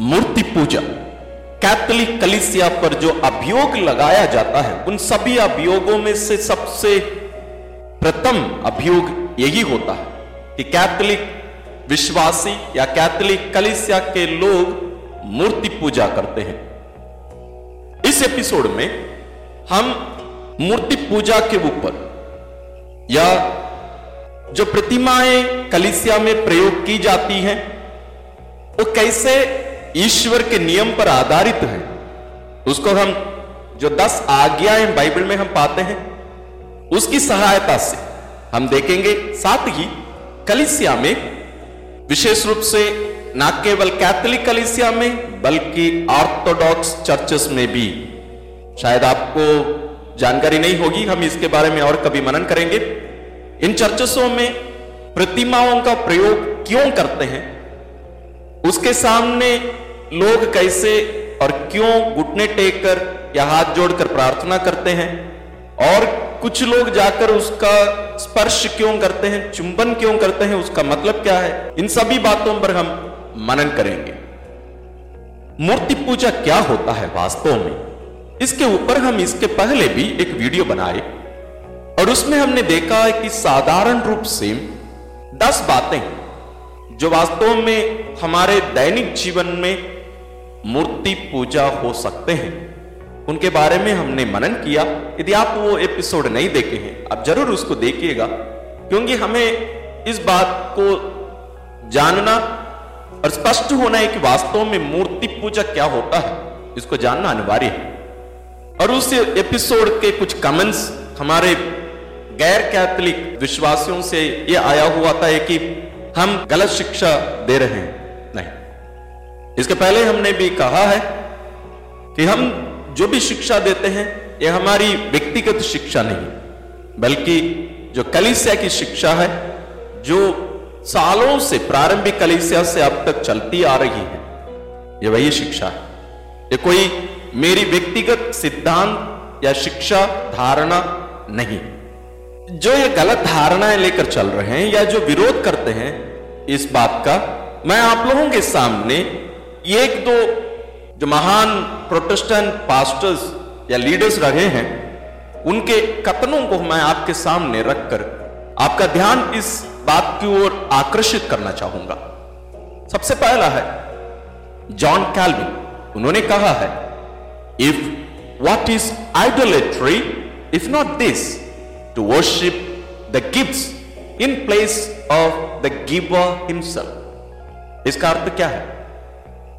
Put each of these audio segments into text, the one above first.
मूर्ति पूजा। Catholic कलिसिया पर जो अभियोग लगाया जाता है, उन सभी अभियोगों में से सबसे प्रथम अभियोग यही होता है कि कैथोलिक विश्वासी या कैथोलिक कलिसिया के लोग मूर्ति पूजा करते हैं। इस एपिसोड में हम मूर्ति पूजा के ऊपर या जो प्रतिमाएँ कलिसिया में प्रयोग की जाती हैं, वो कैसे ईश्वर के नियम पर आधारित है। उसको हम जो दस आज्ञाएँ बाइबल में हम पाते हैं, उसकी सहायता से हम देखेंगे। साथ ही कलिसिया में विशेष रूप से न केवल कैथोलिक कलिसिया में, बल्कि ऑर्थोडॉक्स चर्चेस में भी। शायद आपको जानकारी नहीं होगी, हम इसके बारे में और कभी मनन करेंगे। इन चर्चसों में प्रतिमाओं का प्रयोग क्यों करते हैं? उसके सामने लोग कैसे और क्यों घुटने टेक कर या हाथ जोड़कर प्रार्थना करते हैं? और कुछ लोग जाकर उसका स्पर्श क्यों करते हैं, चुंबन क्यों करते हैं, उसका मतलब क्या है? इन सभी बातों पर हम मनन करेंगे। मूर्ति पूजा क्या होता है वास्तव में? इसके ऊपर हम इसके पहले भी एक वीडियो बनाए और उसमें हमने देखा कि साधारण रूप से दस बातें जो वास्तव में हमारे दैनिक जीवन में मूर्ति पूजा हो सकते हैं। उनके बारे में हमने मनन किया। यदि आप वो एपिसोड नहीं देखे हैं, आप ज़रूर उसको देखिएगा, क्योंकि हमें इस बात को जानना और स्पष्ट होना है कि वास्तव में मूर्ति पूजा क्या होता है। इसको जानना अनिवार्य है। और उस एपिसोड के कुछ कमेंट्स हमारे गैर कैथलिक विश्वासियों से ये आया हुआ था कि हम गलत शिक्षा दे रहे हैं। इसके पहले हमने भी कहा है कि हम जो भी शिक्षा देते हैं, ये हमारी व्यक्तिगत शिक्षा नहीं, बल्कि जो कलिसिया की शिक्षा है, जो सालों से प्रारंभिक कलिसिया से अब तक चलती आ रही है, ये वही शिक्षा है। ये कोई मेरी व्यक्तिगत सिद्धांत या शिक्षा धारणा नहीं। जो ये गलत धारणाएँ लेकर चल रहे हैं या जो विरोध करते हैं, इस बात का मैं आप लोगों के सामने एक दो जो महान प्रोटेस्टेंट पास्टर्स या लीडर्स रहे हैं, उनके कथनों को मैं आपके सामने रखकर आपका ध्यान इस बात की ओर आकर्षित करना चाहूँगा। सबसे पहला है, जॉन कैल्विन। उन्होंने कहा है if what is idolatry, if not this, to worship the gifts in place of the giver himself. इसका अर्थ क्या है?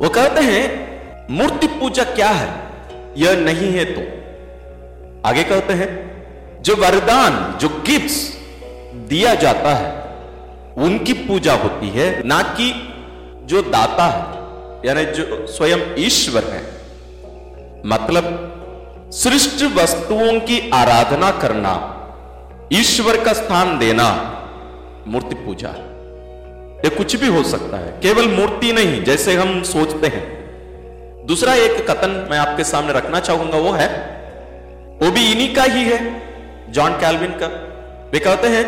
वो कहते हैं, मूर्ति पूजा क्या है? यह नहीं है तो। आगे कहते हैं, जो वरदान, जो गिफ्ट्स दिया जाता है, उनकी पूजा होती है, ना कि जो दाता है, यानी जो स्वयं ईश्वर है। मतलब सृष्ट वस्तुओं की आराधना करना, ईश्वर का स्थान देना, मूर्ति पूजा है। ये कुछ भी हो सकता है। केवल मूर्ति नहीं, जैसे हम सोचते हैं। दूसरा एक कथन मैं आपके सामने रखना चाहूँगा, वो है, वो भी इन्हीं का ही है, जॉन कैल्विन का। वे कहते हैं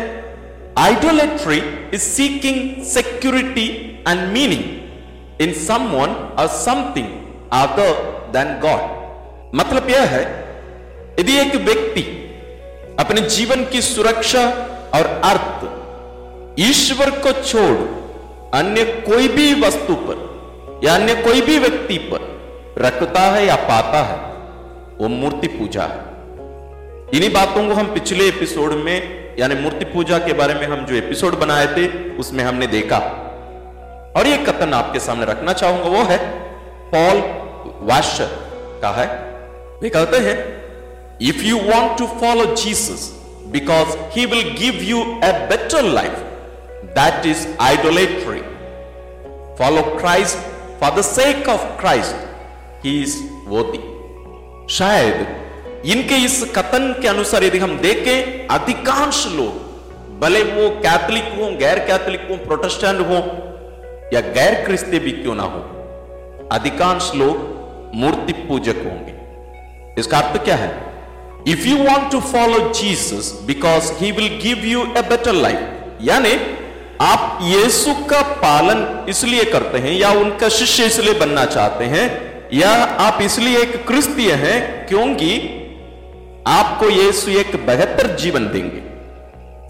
idolatry is seeking security and meaning in someone or something other than God मतलब यह है, यदि एक व्यक्ति अपने जीवन की सुरक्षा और अर्थ ईश्वर को छोड़ अन्य कोई भी वस्तु पर, या अन्य कोई भी व्यक्ति पर रखता है या पाता है, वो मूर्ति पूजा है। इन्हीं बातों को हम पिछले एपिसोड में, यानी मूर्ति पूजा के बारे में हम जो एपिसोड बनाए थे, उसमें हमने देखा। और ये कथन आपके सामने रखना चाहूँगा, वो है पॉल वाशर का है। वे कहते हैं if you want to follow Jesus because he will give you a better life that is idolatry follow Christ for the sake of Christ he is worthy शायद इनके इस कथन के अनुसार यदि हम देखें अधिकांश लोग भले वो कैथलिक हो गैर कैथलिक हो प्रोटेस्टेंट हो या गैर क्रिस्ती भी क्यों ना हो अधिकांश लोग मूर्ति पूजक होंगे इसका अर्थ क्या है if you want to follow Jesus because he will give you a better life यानी आप यीशु का पालन इसलिए करते हैं, या उनका शिष्य इसलिए बनना चाहते हैं, या आप इसलिए एक क्रिस्तीय हैं क्योंकि आपको यीशु एक बेहतर जीवन देंगे।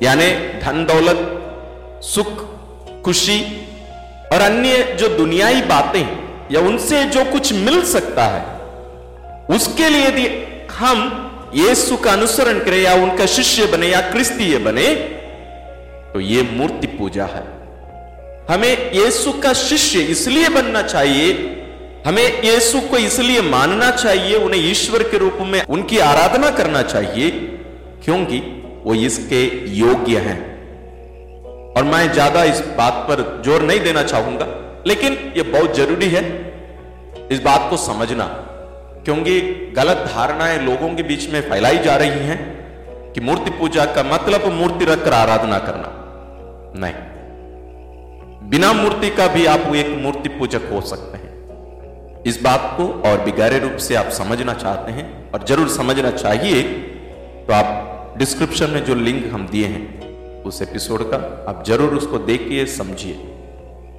यानी धन, दौलत, सुख, खुशी और अन्य जो दुनियाई बातें या उनसे जो कुछ मिल सकता है, उसके लिए यदि हम यीशु का अनुसरण करें, या उनका शिष्य बने, या क्रिस्तीय बने तो ये मूर्ति पूजा है। हमें यीशु का शिष्य इसलिए बनना चाहिए, हमें यीशु को इसलिए मानना चाहिए, उन्हें ईश्वर के रूप में उनकी आराधना करना चाहिए, क्योंकि वो इसके योग्य हैं। और मैं ज़्यादा इस बात पर ज़ोर नहीं देना चाहूँगा, लेकिन ये बहुत ज़रूरी है इस बात को समझना, क्योंकि गलत धारणाएँ लोगों के बीच में फैलाई जा रही हैं कि मूर्ति पूजा का मतलब मूर्ति रखकर आराधना करना। नहीं। बिना मूर्ति का भी आप एक मूर्ति पूजक हो सकते हैं। इस बात को और भी गहरे रूप से आप समझना चाहते हैं और ज़रूर समझना चाहिए तो आप डिस्क्रिप्शन में जो लिंक हम दिए हैं, उस एपिसोड का आप ज़रूर उसको देखिए, समझिए।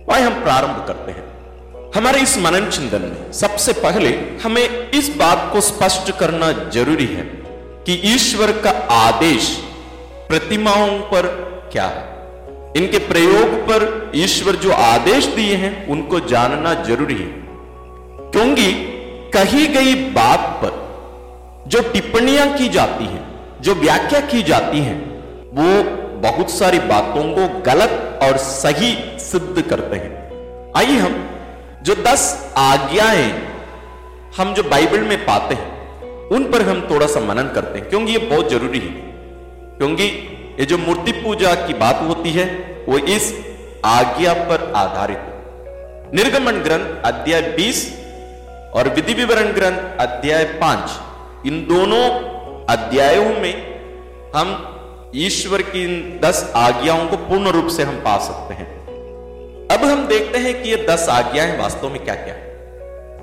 वह हम प्रारंभ करते हैं। हमारे इस मनन चिंतन में सबसे पहले हमें इस बात को स्पष्ट करना ज़रूरी है कि ईश्वर का आदेश प्रतिमाओं पर क्या है? इनके प्रयोग पर ईश्वर जो आदेश दिए हैं, उनको जानना ज़रूरी है। क्योंकि कही गई बात पर जो टिप्पणियाँ की जाती हैं, जो व्याख्या की जाती हैं, वो बहुत सारी बातों को गलत और सही सिद्ध करते हैं। आइए हम जो दस आज्ञाएँ हम जो बाइबल में पाते हैं, उन पर हम थोड़ा सा मनन करते हैं, क्योंकि ये बहुत ज़रूरी है। क्योंकि ये जो मूर्ति पूजा की बात होती है, वो इस आज्ञा पर आधारित है। निर्गमन ग्रंथ अध्याय 20 और विधि विवरण ग्रंथ अध्याय 5 इन दोनों अध्यायों में हम ईश्वर की इन दस आज्ञाओं को पूर्ण रूप से हम पा सकते हैं। अब हम देखते हैं कि ये दस आज्ञाएँ वास्तव में क्या क्या है।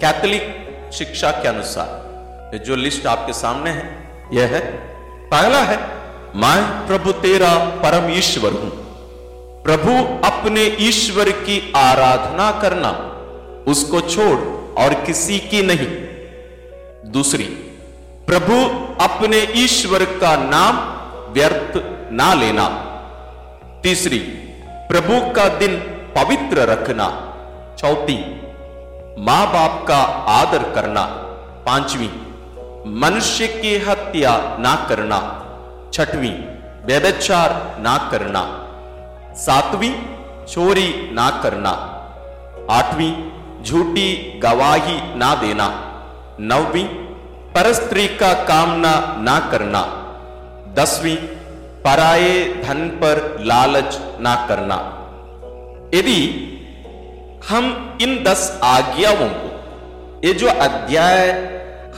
कैथोलिक शिक्षा के अनुसार, जो लिस्ट आपके सामने है, यह है। पहला है मैं प्रभु तेरा परम ईश्वर हूँ। प्रभु अपने ईश्वर की आराधना करना उसको छोड़ और किसी की नहीं। दूसरी, प्रभु अपने ईश्वर का नाम व्यर्थ ना लेना। तीसरी, प्रभु का दिन पवित्र रखना। चौथी माँ बाप का आदर करना। पांचवी, मनुष्य की हत्या ना करना। छठवीं व्यभिचार ना करना। सातवीं, चोरी ना करना। आठवीं, झूठी गवाही ना देना। नौवीं, परस्त्री का कामना ना करना। दसवीं, पराये धन पर लालच ना करना। यदि हम इन दस आज्ञाओं को, ये जो अध्याय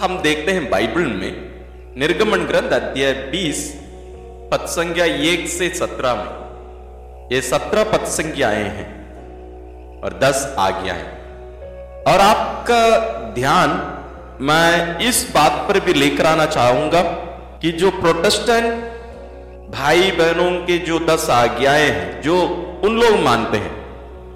हम देखते हैं बाइबल में, निर्गमन ग्रंथ अध्याय बीस पद संज्ञा एक से सत्रह में। ये सत्रह पद संज्ञाएँ हैं और दस आज्ञाएँ। और आपका ध्यान मैं इस बात पर भी लेकर आना चाहूँगा कि जो प्रोटेस्टेंट भाई बहनों के जो दस आज्ञाएँ हैं, जो उन लोग मानते हैं,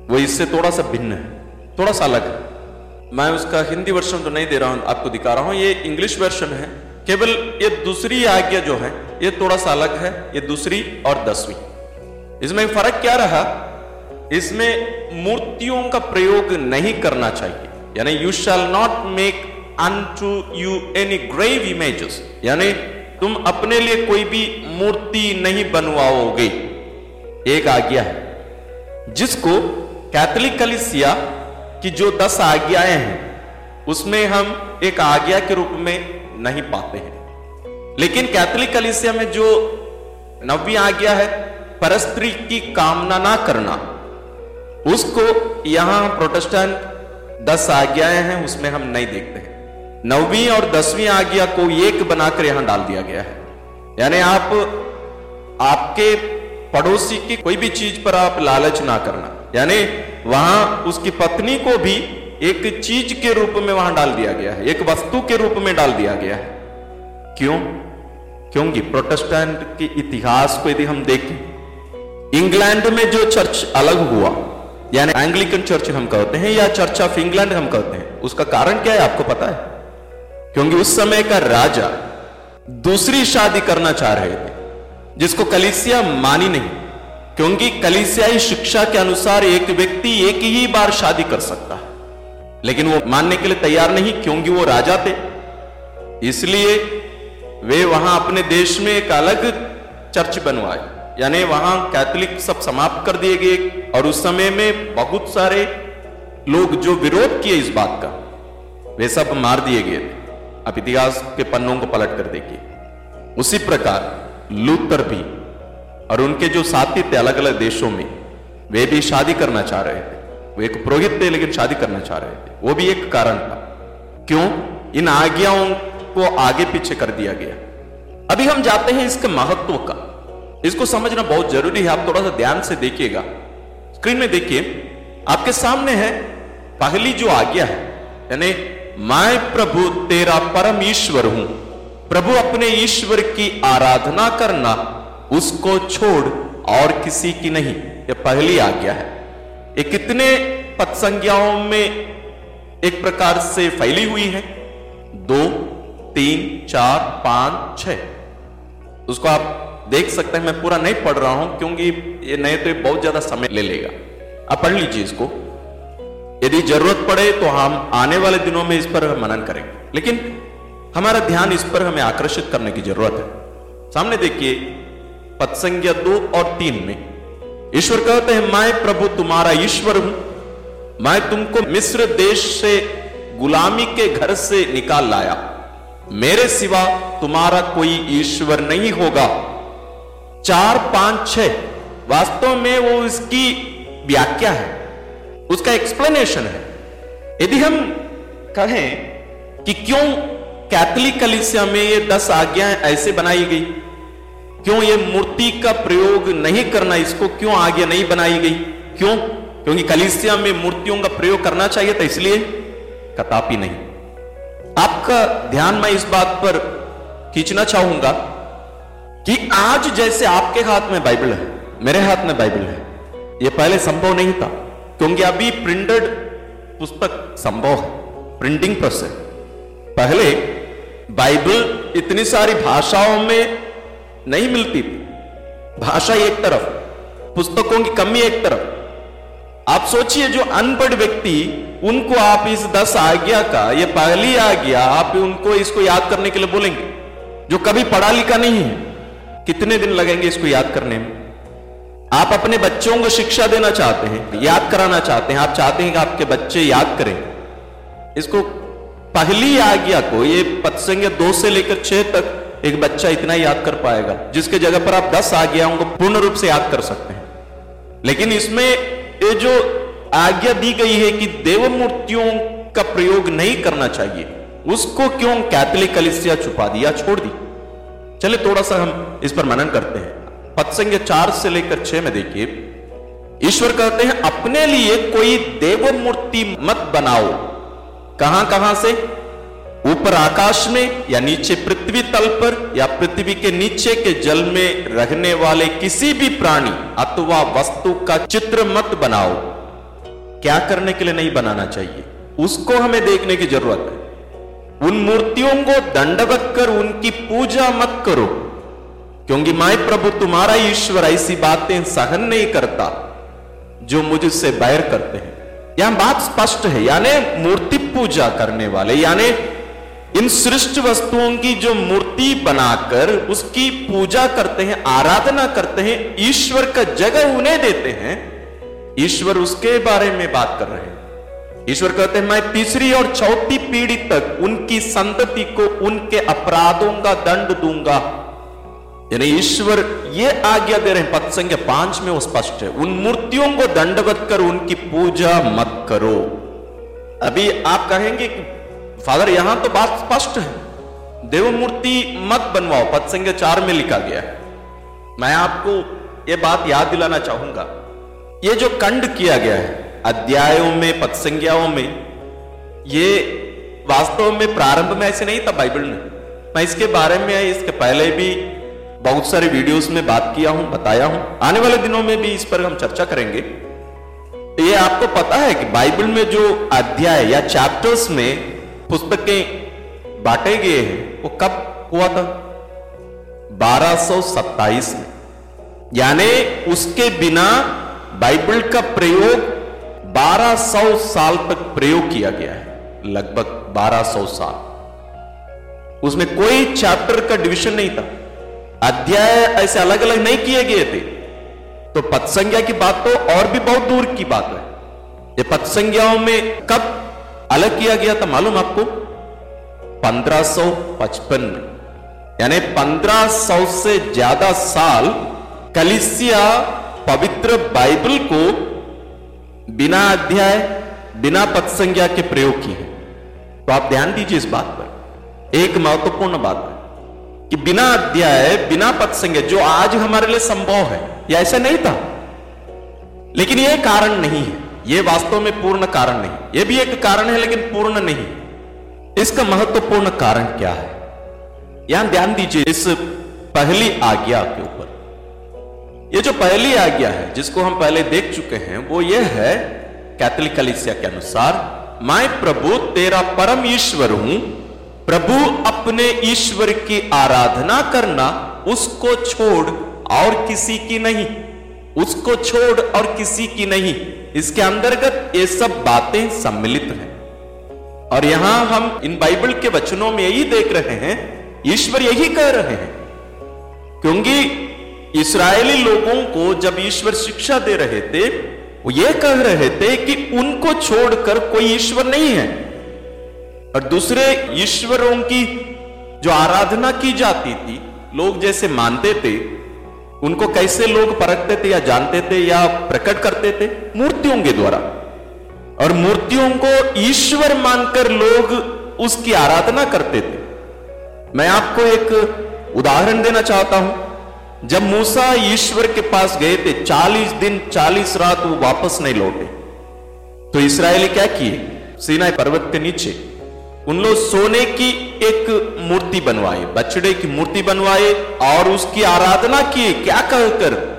वो इससे थोड़ा सा भिन्न है, थोड़ा सा अलग है। मैं उसका हिंदी वर्षन तो नहीं दे रहा हूँ, आपको दिखा रहा हूँ, ये इंग्लिश वर्षन है। केवल ये दूसरी आज्ञा जो है, ये थोड़ा सा अलग है, ये दूसरी और दसवीं। इसमें फ़र्क क्या रहा? इसमें मूर्तियों का प्रयोग नहीं करना चाहिए। यानी you shall not make unto you any grave images यानी तुम अपने लिए कोई भी मूर्ति नहीं बनवाओगे। एक आज्ञा है, जिसको कैथोलिक कलिसिया की जो दस आज्ञाएँ हैं, उसमें हम एक आज्ञा के रूप में नहीं पाते हैं। लेकिन कैथोलिक कलिसिया में जो नवी आज्ञा है, परस्त्री की कामना ना करना, उसको यहाँ प्रोटेस्टेंट दस आज्ञाएँ हैं, उसमें हम नहीं देखते हैं। नौवीं और दसवीं आज्ञा को एक बनाकर यहाँ डाल दिया गया है। यानी आप, आपके पड़ोसी की कोई भी चीज़ पर आप लालच ना करना। यानी वहाँ उसकी पत्नी को भी एक चीज़ के रूप में वहाँ डाल दिया गया है, एक वस्तु के रूप में डाल दिया गया है। क्यों? क्योंकि प्रोटेस्टेंट के इतिहास को यदि हम देखें इंग्लैंड में जो चर्च अलग हुआ, यानी एंग्लिकन चर्च हम कहते हैं या चर्च ऑफ़ इंग्लैंड हम कहते हैं, उसका कारण क्या है आपको पता है? क्योंकि उस समय का राजा दूसरी शादी करना चाह रहे थे, जिसको कलिसिया मानी नहीं। क्योंकि कलिसियाई शिक्षा के अनुसार एक व्यक्ति एक ही बार शादी कर सकता है। लेकिन वो मानने के लिए तैयार नहीं, क्योंकि वो राजा थे। इसलिए वे वहाँ अपने देश में एक अलग चर्च बनवाए। यानी वहाँ कैथोलिक सब समाप्त कर दिए गए। और उस समय में बहुत सारे लोग जो विरोध किए इस बात का, वे सब मार दिए गए थे। अब इतिहास के पन्नों को पलट कर देखिए। उसी प्रकार लूथर भी और उनके जो साथी थे अलग अलग देशों में, वे भी शादी करना चाह रहे थे। वो एक पुरोहित थे, लेकिन शादी करना चाह रहे थे। वो भी एक कारण था। क्यों? इन आज्ञाओं को आगे पीछे कर दिया गया। अभी हम जाते हैं इसके महत्व का। इसको समझना बहुत ज़रूरी है। आप थोड़ा सा ध्यान से देखिएगा। स्क्रीन में देखिए, आपके सामने है पहली जो आज्ञा है, यानी, मैं प्रभु, तेरा परम ईश्वर हूँ। प्रभु अपने ईश्वर की आराधना करना, उसको छोड़ और किसी की नहीं। यह पहली आज्ञा है। ये कितने पद संज्ञाओं में एक प्रकार से फैली हुई है? दो, तीन, चार, पाँच छ उसको आप देख सकते हैं, मैं पूरा नहीं पढ़ रहा हूँ, क्योंकि ये नहीं तो ये बहुत ज़्यादा समय ले लेगा। आप पढ़ लीजिए इसको। यदि ज़रूरत पड़े तो हम आने वाले दिनों में इस पर मनन करेंगे। लेकिन हमारा ध्यान इस पर हमें आकर्षित करने की ज़रूरत है। सामने देखिए, पत्संज्ञा दो और तीन में ईश्वर कहते हैं, मैं प्रभु तुम्हारा ईश्वर हूँ। मैं तुमको मिस्र देश से, गुलामी के घर से निकाल लाया। मेरे सिवा तुम्हारा कोई ईश्वर नहीं होगा। चार, पाँच छ वास्तव में वो इसकी व्याख्या है। उसका एक्सप्लेनेशन है। यदि हम कहें कि क्यों कैथलिक कलिसिया में ये दस आज्ञाएँ ऐसे बनाई गई? क्यों ये मूर्ति का प्रयोग नहीं करना, इसको क्यों आगे नहीं बनाई गई? क्यों? क्योंकि कलिसिया में मूर्तियों का प्रयोग करना चाहिए था, इसलिए कतापी नहीं। आपका ध्यान मैं इस बात पर खींचना चाहूँगा कि आज जैसे आपके हाथ में बाइबल है, मेरे हाथ में बाइबल है यह पहले संभव नहीं था, क्योंकि अभी प्रिंटेड पुस्तक संभव है, प्रिंटिंग प्रेस है। पहले बाइबल इतनी सारी भाषाओं में नहीं मिलती थी। भाषा एक तरफ़, पुस्तकों की कमी एक तरफ़। आप सोचिए, जो अनपढ़ व्यक्ति, उनको आप इस दस आज्ञा का, ये पहली आज्ञा, आप उनको इसको याद करने के लिए बोलेंगे, जो कभी पढ़ा लिखा नहीं है। कितने दिन लगेंगे इसको याद करने में? आप अपने बच्चों को शिक्षा देना चाहते हैं, याद कराना चाहते हैं, आप चाहते हैं कि आपके बच्चे याद करें। इसको पहली आज्ञा को, ये पत्संग दो से लेकर छह तक एक बच्चा इतना याद कर पाएगा, जिसके जगह पर आप दस आज्ञाओं को पूर्ण रूप से याद कर सकते हैं। लेकिन इसमें ये जो आज्ञा दी गई है कि देव मूर्तियों का प्रयोग नहीं करना चाहिए, उसको क्यों कैथलिक कलिसिया छुपा दिया छोड़ दी? चले थोड़ा सा हम इस पर मनन करते हैं। पत्संग चार से लेकर छह में देखिए। ईश्वर कहते हैं, अपने लिए कोई देव मूर्ति मत बनाओ। कहाँ कहाँ से? ऊपर आकाश में या नीचे पृथ्वी तल पर या पृथ्वी के नीचे के जल में रहने वाले किसी भी प्राणी, अथवा वस्तु का चित्र मत बनाओ। क्या करने के लिए नहीं बनाना चाहिए? उसको हमें देखने की ज़रूरत है। उन मूर्तियों को दंडवत कर उनकी पूजा मत करो, क्योंकि मैं प्रभु तुम्हारा ईश्वर ऐसी बातें सहन नहीं करता, जो मुझसे बैर करते हैं। यह बात स्पष्ट है, यानी मूर्ति पूजा करने वाले, यानी इन सृष्ट वस्तुओं की जो मूर्ति बनाकर उसकी पूजा करते हैं, आराधना करते हैं, ईश्वर का जगह उन्हें देते हैं, ईश्वर उसके बारे में बात कर रहे हैं। ईश्वर कहते हैं, मैं तीसरी और चौथी पीढ़ी तक उनकी संतति को उनके अपराधों का दंड दूँगा। यानी ईश्वर ये आज्ञा दे रहे हैं पद संख्या पाँच में वो स्पष्ट है, उन मूर्तियों को दंडवत कर उनकी पूजा मत करो। अभी आप कहेंगे कि फादर, यहाँ तो बात स्पष्ट है। देव मूर्ति मत बनवाओ पद संख्या चार में लिखा गया है। मैं आपको ये बात याद दिलाना चाहूँगा। ये जो कंड किया गया है, अध्यायों में पद संज्ञाओं में, ये वास्तव में प्रारंभ में ऐसे नहीं था बाइबल में। मैं इसके बारे में, इसके पहले भी बहुत सारे वीडियोस में बात किया हूँ, बताया हूँ। आने वाले दिनों में भी इस पर हम चर्चा करेंगे। ये आपको पता है कि बाइबल में जो अध्याय या चैप्टर्स में पुस्तकें बांटे गए हैं, वो कब हुआ था? 1227 में। यानी उसके बिना बाइबल का प्रयोग 1200 साल तक प्रयोग किया गया है, लगभग 1200 साल। उसमें कोई चैप्टर का डिवीज़न नहीं था। अध्याय ऐसे अलग अलग नहीं किए गए थे। तो पद संज्ञा की बात तो और भी बहुत दूर की बात है। ये पद संज्ञाओं में कब अलग किया गया था, मालूम आपको? 1555 में यानी 1500 से ज़्यादा साल कलिसिया पवित्र बाइबल को बिना अध्याय, बिना पद संज्ञा के प्रयोग की है। तो आप ध्यान दीजिए इस बात पर। एक महत्वपूर्ण बात है कि बिना अध्याय, बिना पद संज्ञा जो आज हमारे लिए संभव है यह ऐसा नहीं था। लेकिन यह कारण नहीं है। यह वास्तव में पूर्ण कारण नहीं। यह भी एक कारण है, लेकिन पूर्ण नहीं। इसका महत्वपूर्ण कारण क्या है? यहाँ ध्यान दीजिए इस पहली आज्ञा के ऊपर। यह जो पहली आज्ञा है, जिसको हम पहले देख चुके हैं, वो यह है, कैथलिक कलिसिया के अनुसार, मैं प्रभु, तेरा परम ईश्वर हूँ। प्रभु अपने ईश्वर की आराधना करना, उसको छोड़ और किसी की नहीं। उसको छोड़ और किसी की नहीं। इसके अंतर्गत ये सब बातें सम्मिलित हैं। और यहाँ हम इन बाइबल के वचनों में यही देख रहे हैं, ईश्वर यही कह रहे हैं। क्योंकि इसराइली लोगों को जब ईश्वर शिक्षा दे रहे थे, वो ये कह रहे थे कि उनको छोड़कर कोई ईश्वर नहीं है। और दूसरे ईश्वरों की जो आराधना की जाती थी, लोग जैसे मानते थे उनको कैसे लोग परखते थे या जानते थे या प्रकट करते थे? मूर्तियों के द्वारा। और मूर्तियों को ईश्वर मानकर लोग उसकी आराधना करते थे। मैं आपको एक उदाहरण देना चाहता हूँ। जब मूसा ईश्वर के पास गए थे, चालीस दिन, चालीस रात वो वापस नहीं लौटे। तो इसराइली क्या किए? सीना पर्वत के नीचे उन लोग सोने की एक मूर्ति बनवाए, बछड़े की मूर्ति बनवाए और उसकी आराधना की क्या कहकर?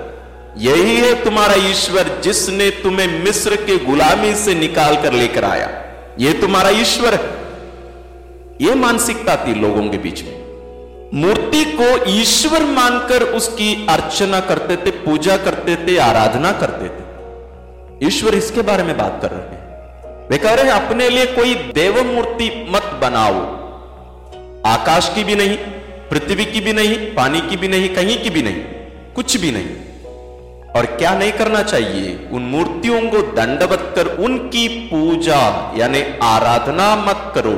यही है तुम्हारा ईश्वर जिसने तुम्हें मिस्र के गुलामी से निकाल कर लेकर आया। यह तुम्हारा ईश्वर है। यह मानसिकता थी लोगों के बीच में। मूर्ति को ईश्वर मानकर उसकी अर्चना करते थे, पूजा करते थे, आराधना करते थे। ईश्वर इसके बारे में बात कर रहे हैं। वे कह रहे हैं, अपने लिए कोई देव मूर्ति मत बनाओ। आकाश की भी नहीं, पृथ्वी की भी नहीं, पानी की भी नहीं, कहीं की भी नहीं, कुछ भी नहीं। और क्या नहीं करना चाहिए? उन मूर्तियों को दंडवत कर उनकी पूजा यानी आराधना मत करो,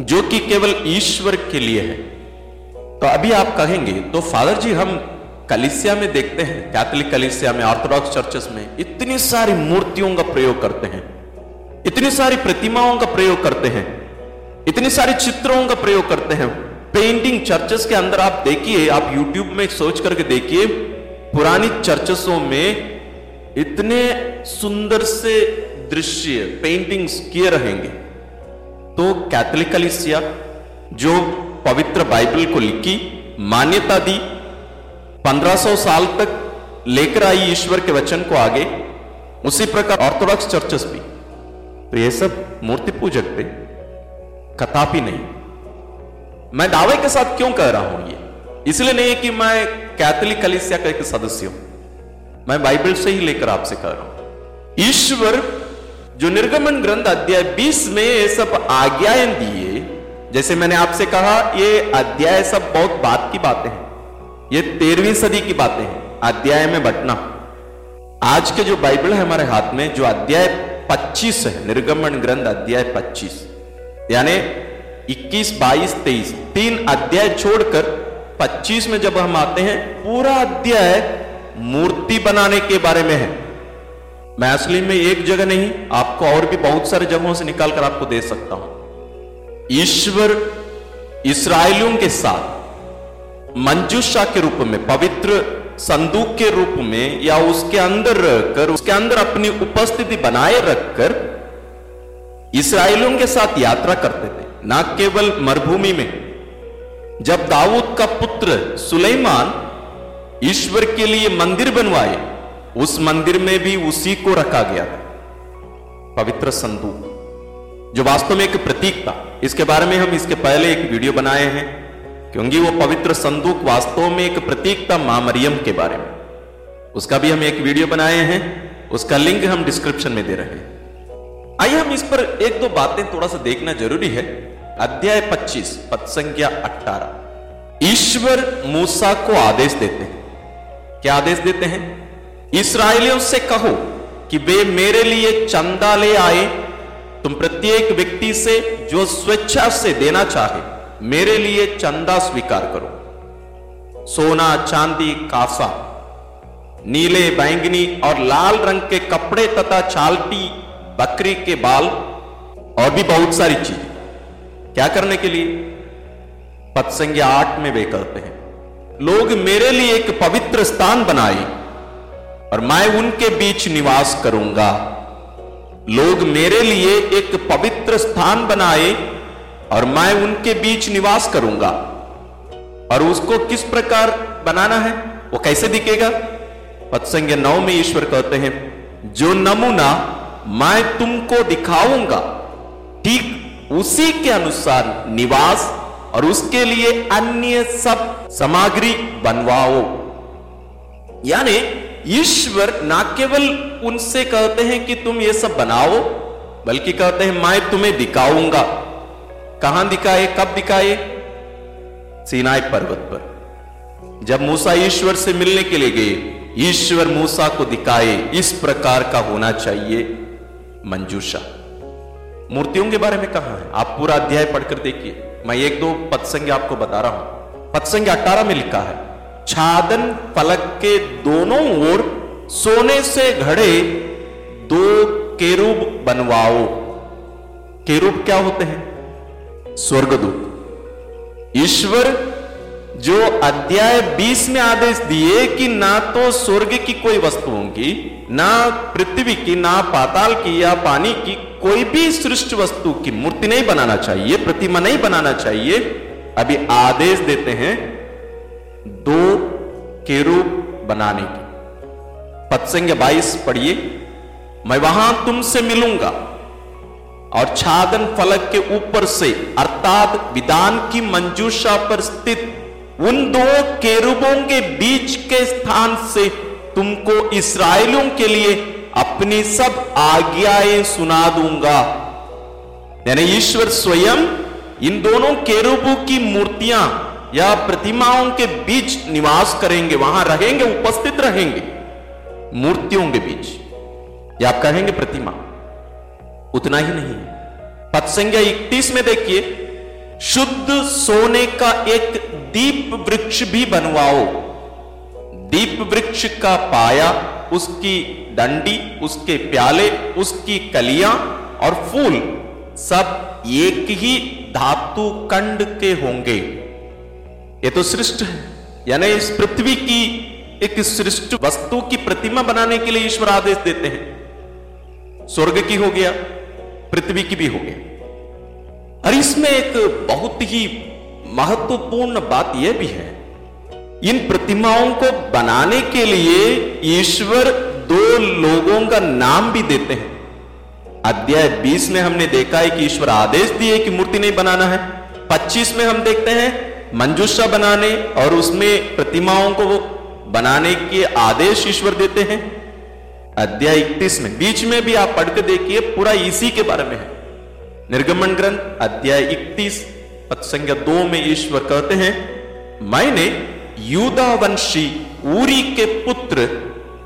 जो कि केवल ईश्वर के लिए है। तो अभी आप कहेंगे तो फादर जी, हम कलिसिया में देखते हैं, कैथोलिक कलिसिया में, ऑर्थोडॉक्स चर्चेस में, इतनी सारी मूर्तियों का प्रयोग करते हैं। इतनी सारी प्रतिमाओं का प्रयोग करते हैं। इतनी सारी चित्रों का प्रयोग करते हैं। पेंटिंग चर्चेस के अंदर आप देखिए, आप यूट्यूब में सोच करके देखिए, पुरानी चर्चसों में इतने सुंदर से दृश्य पेंटिंग्स किए रहेंगे। तो कैथोलिक कलिसिया जो पवित्र बाइबल को लिखी, मान्यता दी 1500 साल तक लेकर आई ईश्वर के वचन को आगे, उसी प्रकार ऑर्थोडॉक्स चर्चेस भी। तो ये सब मूर्ति पूजक थे, कथापि नहीं। मैं दावे के साथ क्यों कह रहा हूँ ये? इसलिए नहीं कि मैं कैथोलिक कलिसिया का एक सदस्य हूँ। मैं बाइबल से ही लेकर आपसे कह रहा हूँ। ईश्वर, जो निर्गमन ग्रंथ अध्याय 20 में ये सब आज्ञाएँ दिए, जैसे मैंने आपसे कहा, ये अध्याय सब बहुत बात की बातें हैं। ये तेरहवीं सदी की बातें हैं, अध्याय में बटना। आज के जो बाइबल है हमारे हाथ में, जो अध्याय 25 है निर्गमन ग्रंथ अध्याय 25 यानी 21, 22, 23 तीन अध्याय छोड़कर 25 में जब हम आते हैं पूरा अध्याय मूर्ति बनाने के बारे में है। मैं असली में एक जगह नहीं आपको और भी बहुत सारे जगहों से निकाल कर आपको दे सकता हूँ। ईश्वर इसराइलियों के साथ मंजूषा के रूप में पवित्र संदूक के रूप में या उसके अंदर रहकर, उसके अंदर अपनी उपस्थिति बनाए रखकर इसराइलियों के साथ यात्रा करते थे। ना केवल मरुभूमि में। जब दाऊद का पुत्र सुलेमान ईश्वर के लिए मंदिर बनवाए, उस मंदिर में भी उसी को रखा गया था। पवित्र संदूक। जो वास्तव में एक प्रतीक था। इसके बारे में हम इसके पहले एक वीडियो बनाए हैं। क्योंकि वो पवित्र संदूक वास्तव में एक प्रतीक था माँ मरियम के बारे में। उसका भी हम एक वीडियो बनाए हैं, उसका लिंक हम डिस्क्रिप्शन में दे रहे हैं। आइए हम इस पर एक दो बातें थोड़ा सा देखना ज़रूरी है। अध्याय 25 पद संख्या 18 ईश्वर मूसा को आदेश देते हैं। क्या आदेश देते हैं? इसराइलियों से कहो कि वे मेरे लिए चंदा ले आए। तुम प्रत्येक व्यक्ति से जो स्वेच्छा से देना चाहे मेरे लिए चंदा स्वीकार करो। सोना, चांदी कासा नीले बैंगनी और लाल रंग के कपड़े तथा चालटी, बकरी के बाल और भी बहुत सारी चीज़। क्या करने के लिए? पद आठ में वे कहते हैं, लोग मेरे लिए एक पवित्र स्थान बनाए और मैं उनके बीच निवास करूँगा। लोग मेरे लिए एक पवित्र स्थान बनाए और मैं उनके बीच निवास करूँगा। और उसको किस प्रकार बनाना है, वो कैसे दिखेगा? पत्संग नौ में ईश्वर कहते हैं, जो नमूना मैं तुमको दिखाऊँगा, ठीक उसी के अनुसार निवास और उसके लिए अन्य सब सामग्री बनवाओ। यानी ईश्वर ना केवल उनसे कहते हैं कि तुम ये सब बनाओ, बल्कि कहते हैं, मैं तुम्हें दिखाऊँगा। कहाँ दिखाए, कब दिखाए? सीनाई पर्वत पर। जब मूसा ईश्वर से मिलने के लिए गए, ईश्वर मूसा को दिखाए, इस प्रकार का होना चाहिए, मंजूषा। मूर्तियों के बारे में कहा है? आप पूरा अध्याय पढ़कर देखिए। मैं एक दो पदसंग आपको बता रहा हूँ। पदसंग अट्ठारह में लिखा है, छादन फलक के दोनों ओर सोने से घड़े दो केरूब बनवाओ। केरूब क्या होते हैं? स्वर्गदूत। ईश्वर जो अध्याय 20 में आदेश दिए कि ना तो स्वर्ग की कोई वस्तुओं की ना पृथ्वी की, ना पाताल की या पानी की कोई भी सृष्ट वस्तु की मूर्ति नहीं बनाना चाहिए, प्रतिमा नहीं बनाना चाहिए। अभी आदेश देते हैं दो केरूब बनाने की। पत्संग बाईस पढ़िए, मैं वहाँ तुमसे मिलूँगा। और छादन फलक के ऊपर से, अर्थात विधान की मंजूषा पर स्थित उन दो केरुबों के बीच के स्थान से तुमको इसराइलों के लिए अपनी सब आज्ञाएँ सुना दूँगा। यानी ईश्वर स्वयं इन दोनों केरुबों की मूर्तियाँ या प्रतिमाओं के बीच निवास करेंगे, वहाँ रहेंगे, उपस्थित रहेंगे, मूर्तियों के बीच, या आप कहेंगे प्रतिमा। उतना ही नहीं। पद संख्या इकतीस में देखिए, शुद्ध सोने का एक दीप वृक्ष भी बनवाओ। दीप वृक्ष का पाया, उसकी डंडी, उसके प्याले, उसकी कलियाँ और फूल सब एक ही धातु कंड के होंगे। ये तो सृष्ट है। यानी इस पृथ्वी की एक सृष्ट वस्तु की प्रतिमा बनाने के लिए ईश्वर आदेश देते हैं। स्वर्ग की हो गया। पृथ्वी की भी हो गया और इसमें एक बहुत ही महत्वपूर्ण बात यह भी है, इन प्रतिमाओं को बनाने के लिए ईश्वर दो लोगों का नाम भी देते हैं। अध्याय 20 में हमने देखा है कि ईश्वर आदेश दिए कि मूर्ति नहीं बनाना है। 25 में हम देखते हैं, मंजूषा बनाने और उसमें प्रतिमाओं को वो बनाने के आदेश ईश्वर देते हैं। अध्याय इकतीस में, बीच में भी आप पढ़ के देखिए, पूरा इसी के बारे में है। निर्गमन ग्रंथ, अध्याय इकतीस पद संख्या दो में ईश्वर कहते हैं, मैंने यूदा वंशी उरी के पुत्र,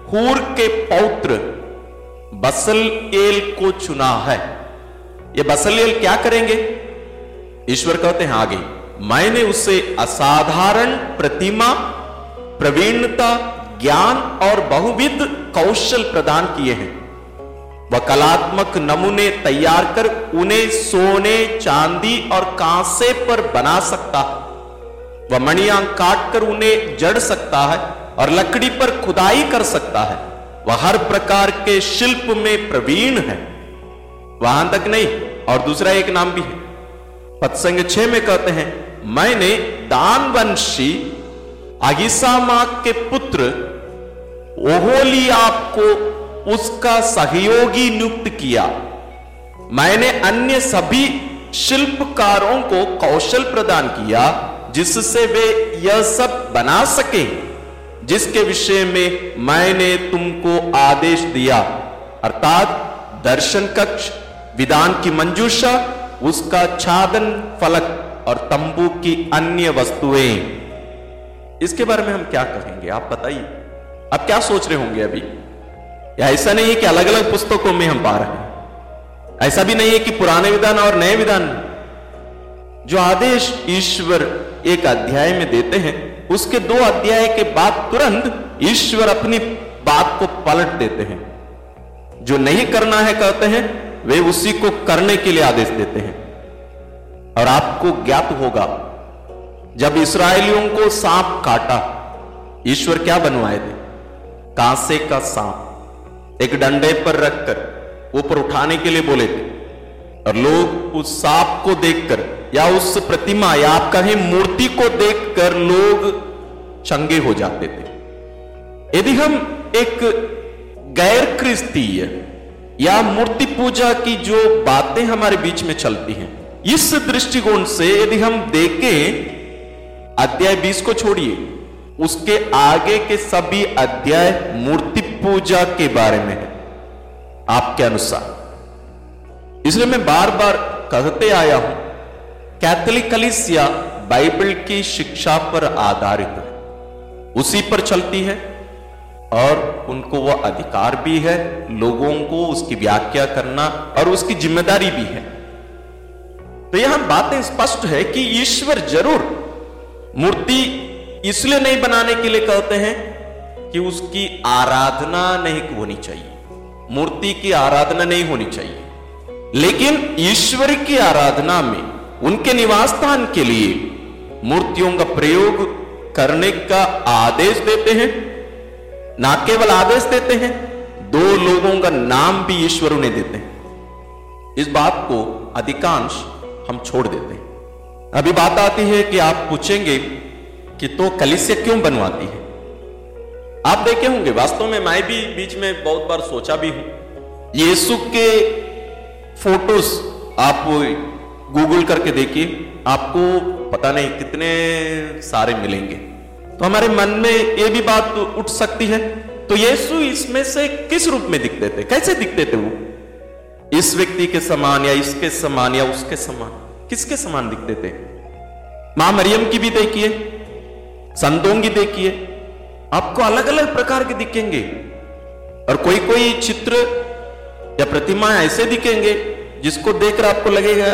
हूर के पौत्र बसल एल को चुना है। ये बसल एल क्या करेंगे? ईश्वर कहते हैं आगे, मैंने उसे असाधारण प्रतिमा, प्रवीणता ज्ञान और बहुविध कौशल प्रदान किए हैं। वह कलात्मक नमूने तैयार कर उन्हें सोने, चांदी और कांसे पर बना सकता है। वह मणियाँ काट कर उन्हें जड़ सकता है और लकड़ी पर खुदाई कर सकता है। वह हर प्रकार के शिल्प में प्रवीण है। वहाँ तक नहीं, और दूसरा एक नाम भी है। पत्संग छह में कहते हैं, मैंने दानवंशी अगिसामा के पुत्र ओहोली आपको उसका सहयोगी नियुक्त किया। मैंने अन्य सभी शिल्पकारों को कौशल प्रदान किया, जिससे वे यह सब बना सके। जिसके विषय में मैंने तुमको आदेश दिया, अर्थात दर्शन कक्ष, विधान की मंजूषा, उसका छादन फलक और तंबू की अन्य वस्तुएँ। इसके बारे में हम क्या कहेंगे? आप बताइए। आप क्या सोच रहे होंगे अभी? या ऐसा नहीं है कि अलग अलग पुस्तकों में हम पा रहे हैं? ऐसा भी नहीं है कि पुराने विधान और नए विधान जो आदेश ईश्वर एक अध्याय में देते हैं, उसके दो अध्याय के बाद तुरंत ईश्वर अपनी बात को पलट देते हैं। जो नहीं करना है कहते हैं, वे उसी को करने के लिए आदेश देते हैं। और आपको ज्ञात होगा जब इसराइलियों को सांप काटा, ईश्वर क्या बनवाए थे? कांसे का सांप, एक डंडे पर रखकर, ऊपर उठाने के लिए बोले थे। और लोग उस सांप को देखकर, या उस प्रतिमा, या आप कहें मूर्ति को देखकर लोग चंगे हो जाते थे। यदि हम एक गैर क्रिस्तीय या मूर्ति पूजा की जो बातें हमारे बीच में चलती हैं, इस दृष्टिकोण से यदि हम देखें अध्याय 20 को छोड़िए। उसके आगे के सभी अध्याय मूर्ति पूजा के बारे में है, आपके अनुसार। इसलिए मैं बार बार कहते आया हूँ, कैथोलिक कलिसिया बाइबल की शिक्षा पर आधारित है। उसी पर चलती है और उनको वह अधिकार भी है, लोगों को उसकी व्याख्या करना और उसकी ज़िम्मेदारी भी है। तो यहाँ बातें स्पष्ट है कि ईश्वर ज़रूर मूर्ति इसलिए नहीं बनाने के लिए कहते हैं कि उसकी आराधना नहीं होनी चाहिए। मूर्ति की आराधना नहीं होनी चाहिए। लेकिन ईश्वर की आराधना में, उनके निवास स्थान के लिए मूर्तियों का प्रयोग करने का आदेश देते हैं, ना केवल आदेश देते हैं, दो लोगों का नाम भी ईश्वर उन्हें देते हैं। इस बात को अधिकांश हम छोड़ देते हैं। अभी बात आती है कि आप पूछेंगे कि तो कलिसिया क्यों बनवाती है? आप देखे होंगे, वास्तव में मैं भी बीच में बहुत बार सोचा भी हूँ। यीशु के फ़ोटोज़ आप गूगल करके देखिए, आपको पता नहीं कितने सारे मिलेंगे। तो हमारे मन में ये भी बात उठ सकती है तो यीशु इसमें से किस रूप में दिखते थे? कैसे दिखते थे वो? इस व्यक्ति के समान या इसके समान या उसके समान? किसके समान दिखते थे माँ मरियम की भी देखिए, संतों की देखिए, आपको अलग अलग प्रकार के दिखेंगे। और कोई कोई चित्र या प्रतिमा ऐसे दिखेंगे जिसको देखकर आपको लगेगा,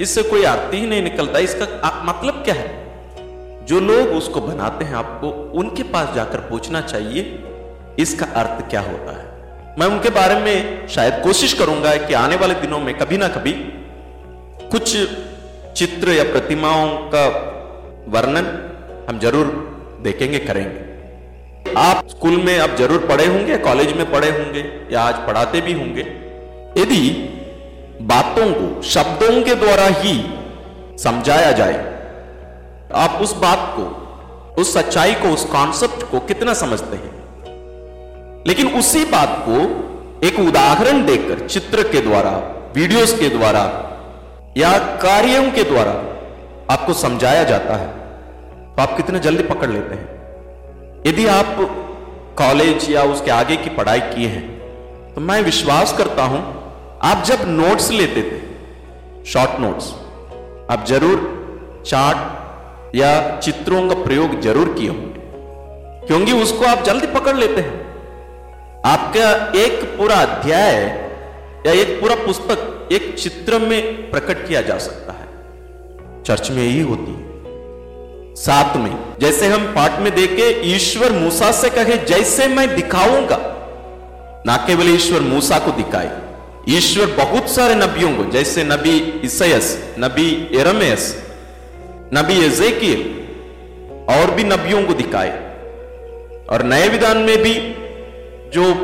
इससे कोई आरती ही नहीं निकलता, इसका मतलब क्या है? जो लोग उसको बनाते हैं, आपको उनके पास जाकर पूछना चाहिए, इसका अर्थ क्या होता है? मैं उनके बारे में शायद कोशिश करूँगा कि आने वाले दिनों में कभी ना कभी कुछ चित्र या प्रतिमाओं का वर्णन हम ज़रूर देखेंगे, करेंगे। आप स्कूल में आप ज़रूर पढ़े होंगे, कॉलेज में पढ़े होंगे, या आज पढ़ाते भी होंगे। यदि बातों को, शब्दों के द्वारा ही समझाया जाए, आप उस बात को, उस सच्चाई को, उस कॉन्सेप्ट को कितना समझते हैं? लेकिन उसी बात को एक उदाहरण देकर, चित्र के द्वारा वीडियोस के द्वारा या कार्यों के द्वारा आपको समझाया जाता है तो आप कितने जल्दी पकड़ लेते हैं। यदि आप कॉलेज या उसके आगे की पढ़ाई किए हैं तो मैं विश्वास करता हूँ, आप जब नोट्स लेते थे, शॉर्ट नोट्स, आप ज़रूर चार्ट या चित्रों का प्रयोग ज़रूर किए होंगे, क्योंकि उसको आप जल्दी पकड़ लेते हैं। आपका एक पूरा अध्याय या एक पूरा पुस्तक एक चित्र में प्रकट किया जा सकता है। चर्च में यही होती है। साथ में, जैसे हम पाठ में देखे, ईश्वर मूसा से कहे, जैसे मैं दिखाऊँगा। ना केवल ईश्वर मूसा को दिखाए, ईश्वर बहुत सारे नबियों को, जैसे नबी इसयस नबी एरमेस नबी एजेकियल और भी नबियों को दिखाए। और नए विधान में भी जो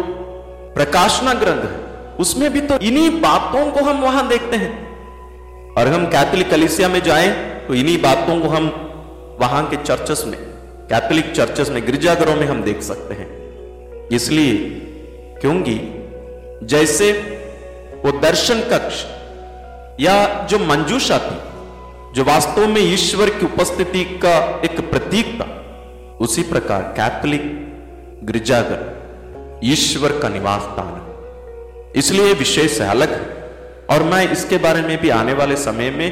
प्रकाशना ग्रंथ है उसमें भी तो इन्हीं बातों को हम वहाँ देखते हैं। और हम कैथोलिक कलिसिया में जाएँ तो इन्हीं बातों को हम वहाँ के चर्चेस में, कैथोलिक चर्चेस में, गिरजाघरों में हम देख सकते हैं। इसलिए, क्योंकि जैसे वो दर्शन कक्ष या जो मंजूषा थी, जो वास्तव में ईश्वर की उपस्थिति का एक प्रतीक था, उसी प्रकार कैथोलिक गिरजाघर ईश्वर का निवास स्थान इसलिए विशेष अलग है और मैं इसके बारे में भी आने वाले समय में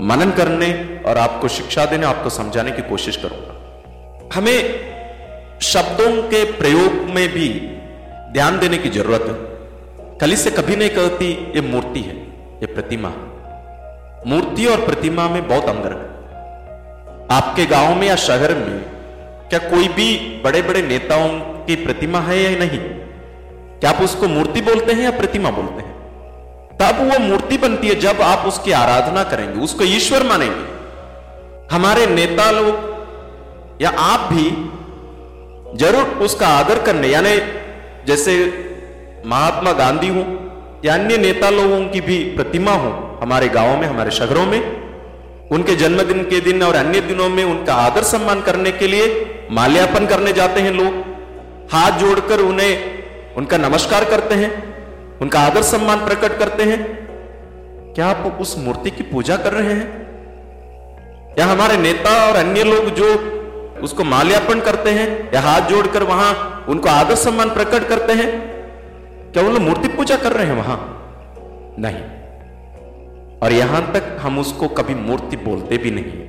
मनन करने और आपको शिक्षा देने, आपको समझाने की कोशिश करूँगा। हमें शब्दों के प्रयोग में भी ध्यान देने की ज़रूरत है। कली से कभी नहीं कहती, ये मूर्ति है, ये प्रतिमा मूर्ति और प्रतिमा में बहुत अंदर है। आपके गाँव में या शहर में क्या कोई भी बड़े बड़े नेताओं की प्रतिमा है या नहीं? क्या आप उसको मूर्ति बोलते हैं या प्रतिमा बोलते हैं? तब वो मूर्ति बनती है जब आप उसकी आराधना करेंगे, उसको ईश्वर मानेंगे। हमारे नेता लोग या आप भी ज़रूर उसका आदर करने, यानी जैसे महात्मा गांधी हो या अन्य नेता लोगों की भी प्रतिमा हो, हमारे गाँवों में, हमारे शहरों में, उनके जन्मदिन के दिन और अन्य दिनों में उनका आदर सम्मान करने के लिए माल्यार्पण करने जाते हैं लोग। हाथ जोड़कर उन्हें उनका नमस्कार करते हैं, उनका आदर सम्मान प्रकट करते हैं। क्या आप उस मूर्ति की पूजा कर रहे हैं? या हमारे नेता और अन्य लोग जो उसको माल्यार्पण करते हैं, या हाथ जोड़कर वहाँ उनको आदर सम्मान प्रकट करते हैं? क्या वो लोग मूर्ति पूजा कर रहे हैं वहाँ? नहीं। और यहाँ तक हम उसको कभी मूर्ति बोलते भी नहीं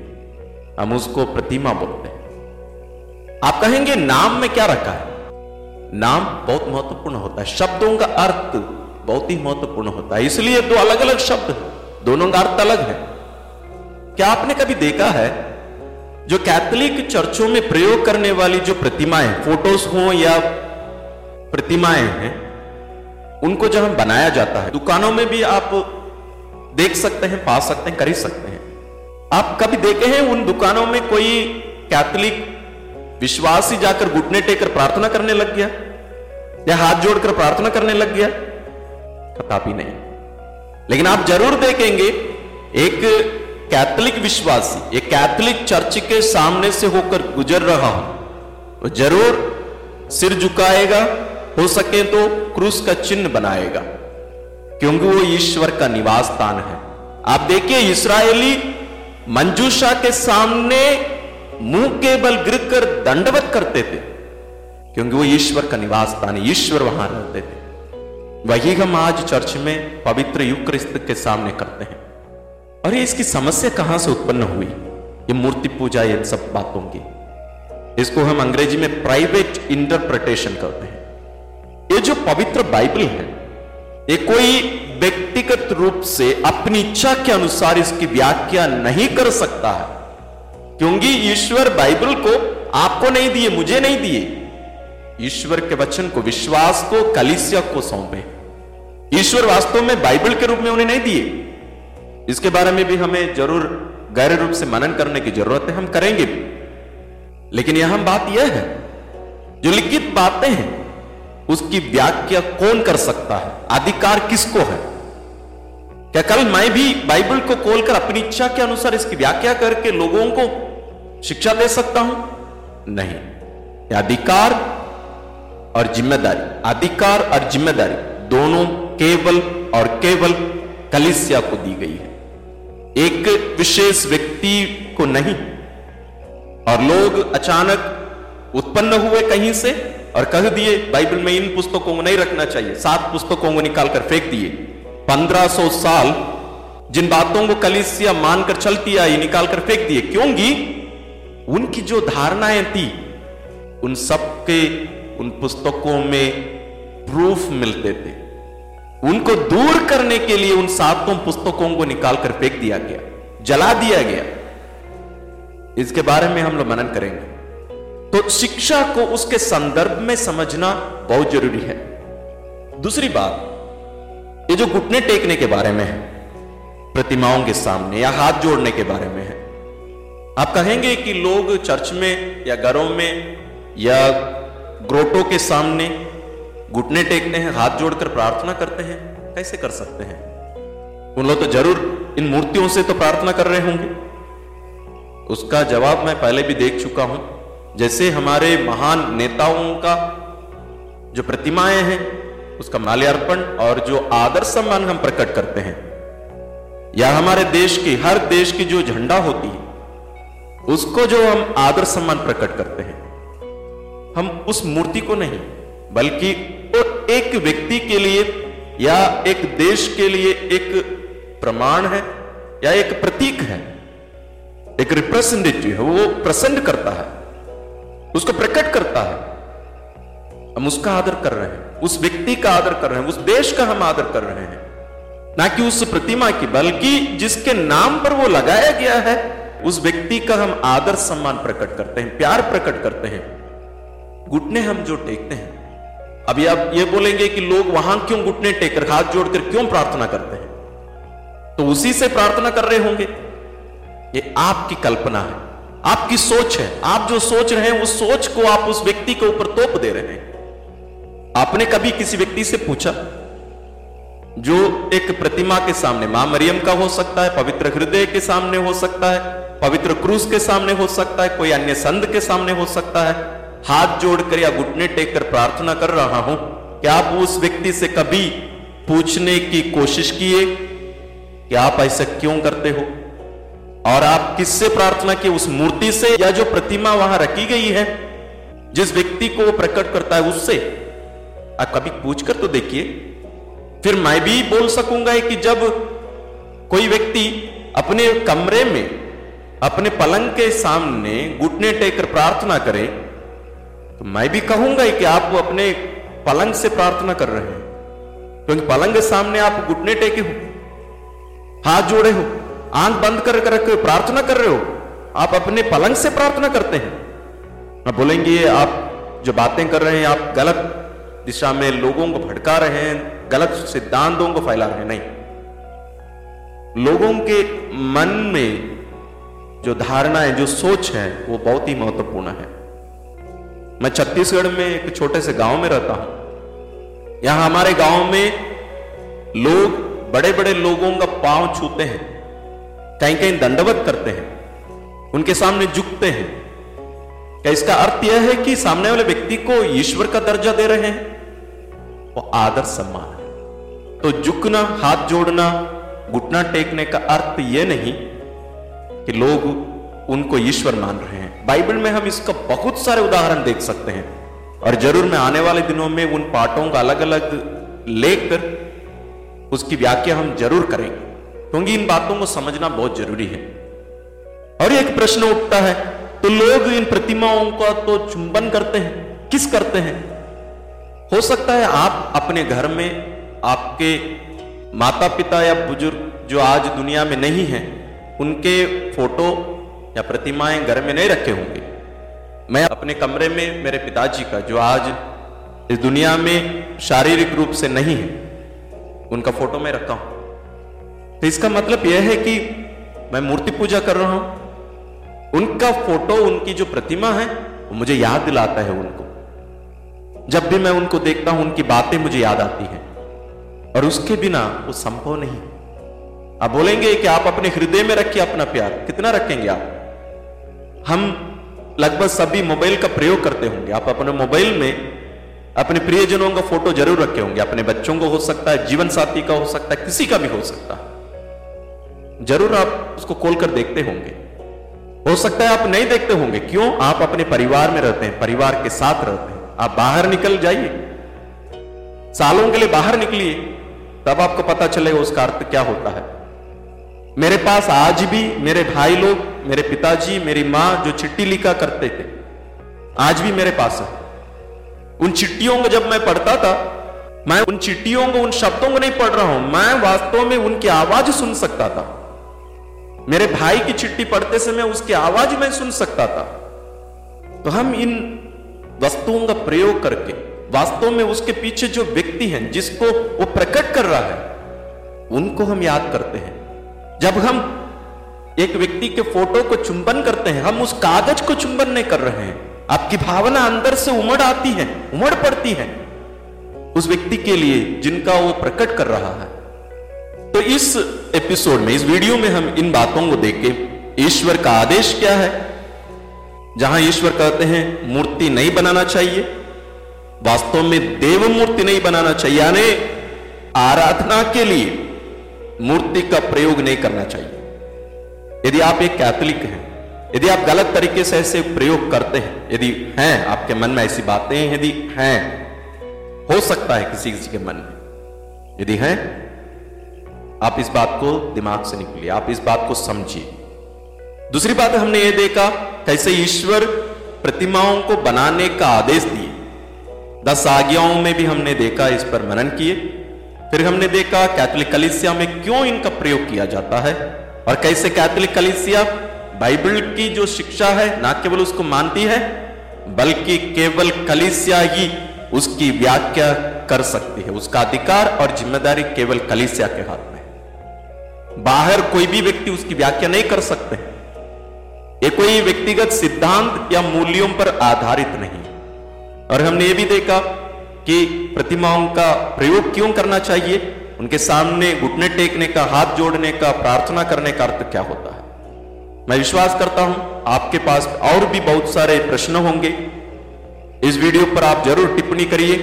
हम उसको प्रतिमा बोलते हैं। आप कहेंगे, नाम में क्या रखा है? नाम बहुत महत्वपूर्ण होता है। शब्दों का अर्थ बहुत ही महत्वपूर्ण होता है। इसलिए दो अलग अलग शब्द दोनों का अर्थ अलग है। क्या आपने कभी देखा है, जो कैथोलिक चर्चों में प्रयोग करने वाली जो प्रतिमाएँ, फ़ोटोज़ हो या प्रतिमाएँ हैं, उनको जब हम बनाया जाता है, दुकानों में भी आप देख सकते हैं, पा सकते हैं ही सकते हैं। आप कभी देखे हैं उन दुकानों में कोई कैथोलिक विश्वासी जाकर घुटने टेकर प्रार्थना करने लग गया, या हाथ जोड़कर प्रार्थना करने लग गया कदापि नहीं। लेकिन आप ज़रूर देखेंगे, एक कैथोलिक विश्वासी, एक कैथोलिक चर्च के सामने से होकर गुजर रहा हो, वो ज़रूर सिर झुकाएगा, हो सके तो क्रूस का चिन्ह बनाएगा, क्योंकि वो ईश्वर का निवास स्थान है। आप देखिए, इसराइली मंजूषा के सामने मुँह के बल गिर कर दंडवत करते थे, क्योंकि वो ईश्वर का निवास स्थान ईश्वर वहाँ रहते थे। वही हम आज चर्च में पवित्र युक्रिस्त के सामने करते हैं। और ये इसकी समस्या कहाँ से उत्पन्न हुई? ये मूर्ति पूजा, ये सब बातों की। इसको हम अंग्रेज़ी में प्राइवेट इंटरप्रिटेशन करते हैं। ये जो पवित्र बाइबल है, ये कोई व्यक्तिगत रूप से अपनी इच्छा के अनुसार इसकी व्याख्या नहीं कर सकता है। क्योंकि ईश्वर बाइबल को आपको नहीं दिए, मुझे नहीं दिए। ईश्वर के वचन को, विश्वास को, कलिसिया को सौंपे। ईश्वर वास्तव में बाइबल के रूप में उन्हें नहीं दिए। इसके बारे में भी हमें ज़रूर गहरे रूप से मनन करने की ज़रूरत है, हम करेंगे भी। लेकिन यहाँ बात यह है, जो लिखित बातें हैं, उसकी व्याख्या कौन कर सकता है? अधिकार किसको है? क्या कल मैं भी बाइबल को खोलकर अपनी इच्छा के अनुसार इसकी व्याख्या करके लोगों को शिक्षा दे सकता हूँ? नहीं। अधिकार और ज़िम्मेदारी, अधिकार और ज़िम्मेदारी दोनों केवल और केवल कलिसिया को दी गई है। एक विशेष व्यक्ति को नहीं, और लोग अचानक उत्पन्न हुए कहीं से और कह दिए, बाइबल में इन पुस्तकों को नहीं रखना चाहिए। सात पुस्तकों को निकालकर फेंक दिए। 1500 साल जिन बातों को कलिसिया मानकर चलती आई, निकालकर फेंक दिए। क्योंकि उनकी जो धारणाएँ थी, उन सबके उन पुस्तकों में प्रूफ मिलते थे। उनको दूर करने के लिए उन सातों पुस्तकों को निकालकर फेंक दिया गया, जला दिया गया। इसके बारे में हम लोग मनन करेंगे। तो शिक्षा को उसके संदर्भ में समझना बहुत ज़रूरी है। दूसरी बात, ये जो घुटने टेकने के बारे में है, प्रतिमाओं के सामने या हाथ जोड़ने के बारे में है आप कहेंगे कि लोग चर्च में या घरों में या ग्रोटो के सामने घुटने टेकते हैं, हाथ जोड़कर प्रार्थना करते हैं, कैसे कर सकते हैं? उन लोग तो ज़रूर इन मूर्तियों से तो प्रार्थना कर रहे होंगे। उसका जवाब मैं पहले भी देख चुका हूँ। जैसे हमारे महान नेताओं का जो प्रतिमाएँ हैं, उसका माल्यार्पण और जो आदर सम्मान हम प्रकट करते हैं। या हमारे देश की, हर देश की जो झंडा होती है उसको जो हम आदर सम्मान प्रकट करते हैं, हम उस मूर्ति को नहीं, बल्कि वो एक व्यक्ति के लिए या एक देश के लिए एक प्रमाण है, या एक प्रतीक है, एक रिप्रेजेंटेटिव है, वो प्रसन्न करता है, उसको प्रकट करता है। हम उसका आदर कर रहे हैं, उस व्यक्ति का आदर कर रहे हैं, उस देश का हम आदर कर रहे हैं, ना कि उस प्रतिमा की, बल्कि जिसके नाम पर वो लगाया गया है उस व्यक्ति का हम आदर सम्मान प्रकट करते हैं, प्यार प्रकट करते हैं। घुटने हम जो टेकते हैं। अभी आप ये बोलेंगे कि लोग वहाँ क्यों घुटने टेकर हाथ जोड़कर क्यों प्रार्थना करते हैं? तो उसी से प्रार्थना कर रहे होंगे। ये आपकी कल्पना है, आपकी सोच है। आप जो सोच रहे हैं, उस सोच को आप उस व्यक्ति के ऊपर तोप दे रहे हैं। आपने कभी किसी व्यक्ति से पूछा? जो एक प्रतिमा के सामने, माँ मरियम का हो सकता है, पवित्र हृदय के सामने हो सकता है पवित्र क्रूस के सामने हो सकता है, कोई अन्य संत के सामने हो सकता है। हाथ जोड़कर या घुटने टेक कर प्रार्थना कर रहा हूँ। क्या आप उस व्यक्ति से कभी पूछने की कोशिश किए? कि आप ऐसा क्यों करते हो? और आप किससे प्रार्थना की? उस मूर्ति से या जो प्रतिमा वहाँ रखी गई है? जिस व्यक्ति को वो प्रकट करता है उससे। आप कभी पूछकर तो देखिए। फिर मैं भी बोल सकूँगा कि जब कोई व्यक्ति अपने कमरे में अपने पलंग के सामने घुटने टेकर प्रार्थना करे तो मैं भी कहूँगा कि आप वो अपने पलंग से प्रार्थना कर रहे हैं। क्योंकि तो पलंग के सामने आप घुटने टेके हो, हाथ जोड़े हो, आँख बंद कर रखे प्रार्थना कर रहे हो, आप अपने पलंग से प्रार्थना करते हैं। आप बोलेंगे, आप जो बातें कर रहे हैं, आप गलत दिशा में लोगों को भटका रहे हैं, गलत सिद्धांतों को फैला रहे हैं, नहीं। लोगों के मन में जो धारणा है जो सोच है, वो बहुत ही महत्वपूर्ण है। मैं छत्तीसगढ़ में एक छोटे से गाँव में रहता हूँ। यहाँ हमारे गाँव में लोग बड़े बड़े लोगों का पाँव छूते हैं कहीं कहीं दंडवत करते हैं, उनके सामने झुकते हैं। क्या इसका अर्थ यह है कि सामने वाले व्यक्ति को ईश्वर का दर्जा दे रहे हैं? वो आदर सम्मान है। तो झुकना, हाथ जोड़ना, घुटना टेकने का अर्थ यह नहीं कि लोग उनको ईश्वर मान रहे हैं। बाइबल में हम इसका बहुत सारे उदाहरण देख सकते हैं। और ज़रूर मैं आने वाले दिनों में उन पाठों का अलग अलग लेकर उसकी व्याख्या हम ज़रूर करेंगे। क्योंकि इन बातों को समझना बहुत ज़रूरी है। और एक प्रश्न उठता है तो लोग इन प्रतिमाओं का तो चुंबन करते हैं, किस करते हैं? हो सकता है आप अपने घर में आपके माता पिता या बुज़ुर्ग जो आज दुनिया में नहीं हैं उनके फ़ोटो या प्रतिमाएँ घर में नहीं रखे होंगे। मैं अपने कमरे में मेरे पिताजी का, जो आज इस दुनिया में शारीरिक रूप से नहीं है, उनका फ़ोटो मैं रखा हूँ। तो इसका मतलब यह है कि मैं मूर्ति पूजा कर रहा हूँ। उनका फ़ोटो, उनकी जो प्रतिमा है, वो मुझे याद दिलाता है उनको। जब भी मैं उनको देखता हूँ, उनकी बातें मुझे याद आती हैं। और उसके बिना वो संभव नहीं। आप बोलेंगे कि आप अपने हृदय में रखिए अपना प्यार। कितना रखेंगे आप? हम लगभग सभी मोबाइल का प्रयोग करते होंगे। आप अपने मोबाइल में अपने प्रियजनों का फ़ोटो ज़रूर रखे होंगे। अपने बच्चों को हो सकता है, जीवन साथी का हो सकता है, किसी का भी हो सकता है। ज़रूर आप उसको खोल कर देखते होंगे। हो सकता है आप नहीं देखते होंगे। क्यों? आप अपने परिवार में रहते हैं, परिवार के साथ रहते हैं। आप बाहर निकल जाइए। सालों के लिए बाहर निकलिए। तब आपको पता चलेगा उसका अर्थ क्या होता है। मेरे पास आज भी मेरे भाई लोग, मेरे पिताजी, मेरी माँ जो चिट्ठी लिखा करते थे, आज भी मेरे पास है। उन चिट्ठियों को जब मैं पढ़ता था, मैं उन चिट्ठियों को, उन शब्दों को नहीं पढ़ रहा हूँ, मैं वास्तव में उनकी आवाज़ सुन सकता था। मेरे भाई की चिट्ठी पढ़ते समय उसकी आवाज़ मैं सुन सकता था। तो हम इन वस्तुओं का प्रयोग करके, वास्तव में उसके पीछे जो व्यक्ति हैं, जिसको वो प्रकट कर रहा है, उनको हम याद करते हैं। जब हम एक व्यक्ति के फ़ोटो को चुंबन करते हैं, हम उस कागज़ को चुंबन नहीं कर रहे हैं। आपकी भावना अंदर से उमड़ आती है, उमड़ पड़ती है। उस व्यक्ति के लिए जिनका वो प्रकट कर रहा है। तो इस एपिसोड में, इस वीडियो में हम इन बातों को देख। के ईश्वर का आदेश क्या है? जहाँ ईश्वर कहते हैं, मूर्ति नहीं बनाना चाहिए। वास्तव में देव मूर्ति नहीं बनाना चाहिए। यानी आराधना के लिए मूर्ति का प्रयोग नहीं करना चाहिए। यदि आप एक कैथोलिक हैं, यदि आप गलत तरीके से ऐसे प्रयोग करते हैं, यदि हैं आपके मन में ऐसी बातें, यदि हैं, हो सकता है किसी किसी के मन में। यदि हैं, आप इस बात को दिमाग से निकलिए, आप इस बात को समझिए। दूसरी बात हमने ये देखा कैसे ईश्वर प्रतिमाओं को बनाने का आदेश दिए। दस आज्ञाओं में भी हमने देखा, इस पर मनन किए। फिर हमने देखा कैथोलिक कलिसिया में क्यों इनका प्रयोग किया जाता है और कैसे कैथोलिक कलिसिया बाइबल की जो शिक्षा है, ना केवल उसको मानती है, बल्कि केवल कलिसिया ही उसकी व्याख्या कर सकती है। उसका अधिकार और ज़िम्मेदारी केवल कलिसिया के हाथ में बाहर कोई भी व्यक्ति उसकी व्याख्या नहीं कर सकते। ये कोई व्यक्तिगत सिद्धांत या मूल्यों पर आधारित नहीं और हमने ये भी देखा कि प्रतिमाओं का प्रयोग क्यों करना चाहिए? उनके सामने घुटने टेकने का, हाथ जोड़ने का, प्रार्थना करने का अर्थ क्या होता है? मैं विश्वास करता हूँ, आपके पास और भी बहुत सारे प्रश्न होंगे। इस वीडियो पर आप ज़रूर टिप्पणी करिए।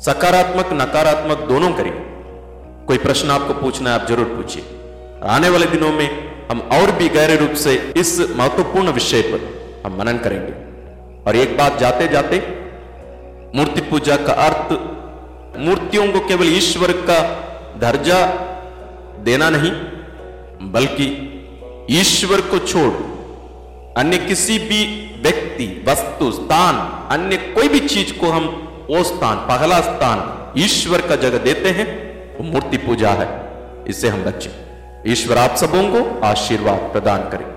सकारात्मक, नकारात्मक दोनों करिए। कोई प्रश्न आपको पूछना है, आप ज़रूर पूछिए। आने वाले दिनों में हम और भी गहरे रूप से इस महत्वपूर्ण विषय पर हम मनन करेंगे। और एक बात जाते जाते मूर्ति पूजा का अर्थ, मूर्तियों को केवल ईश्वर का दर्जा देना नहीं, बल्कि ईश्वर को छोड़ अन्य किसी भी व्यक्ति, वस्तु, स्थान, अन्य कोई भी चीज़ को हम वो स्थान, पहला स्थान ईश्वर का जगह देते हैं, वो मूर्ति पूजा है। इससे हम बचें ईश्वर आप सबों को आशीर्वाद प्रदान करें।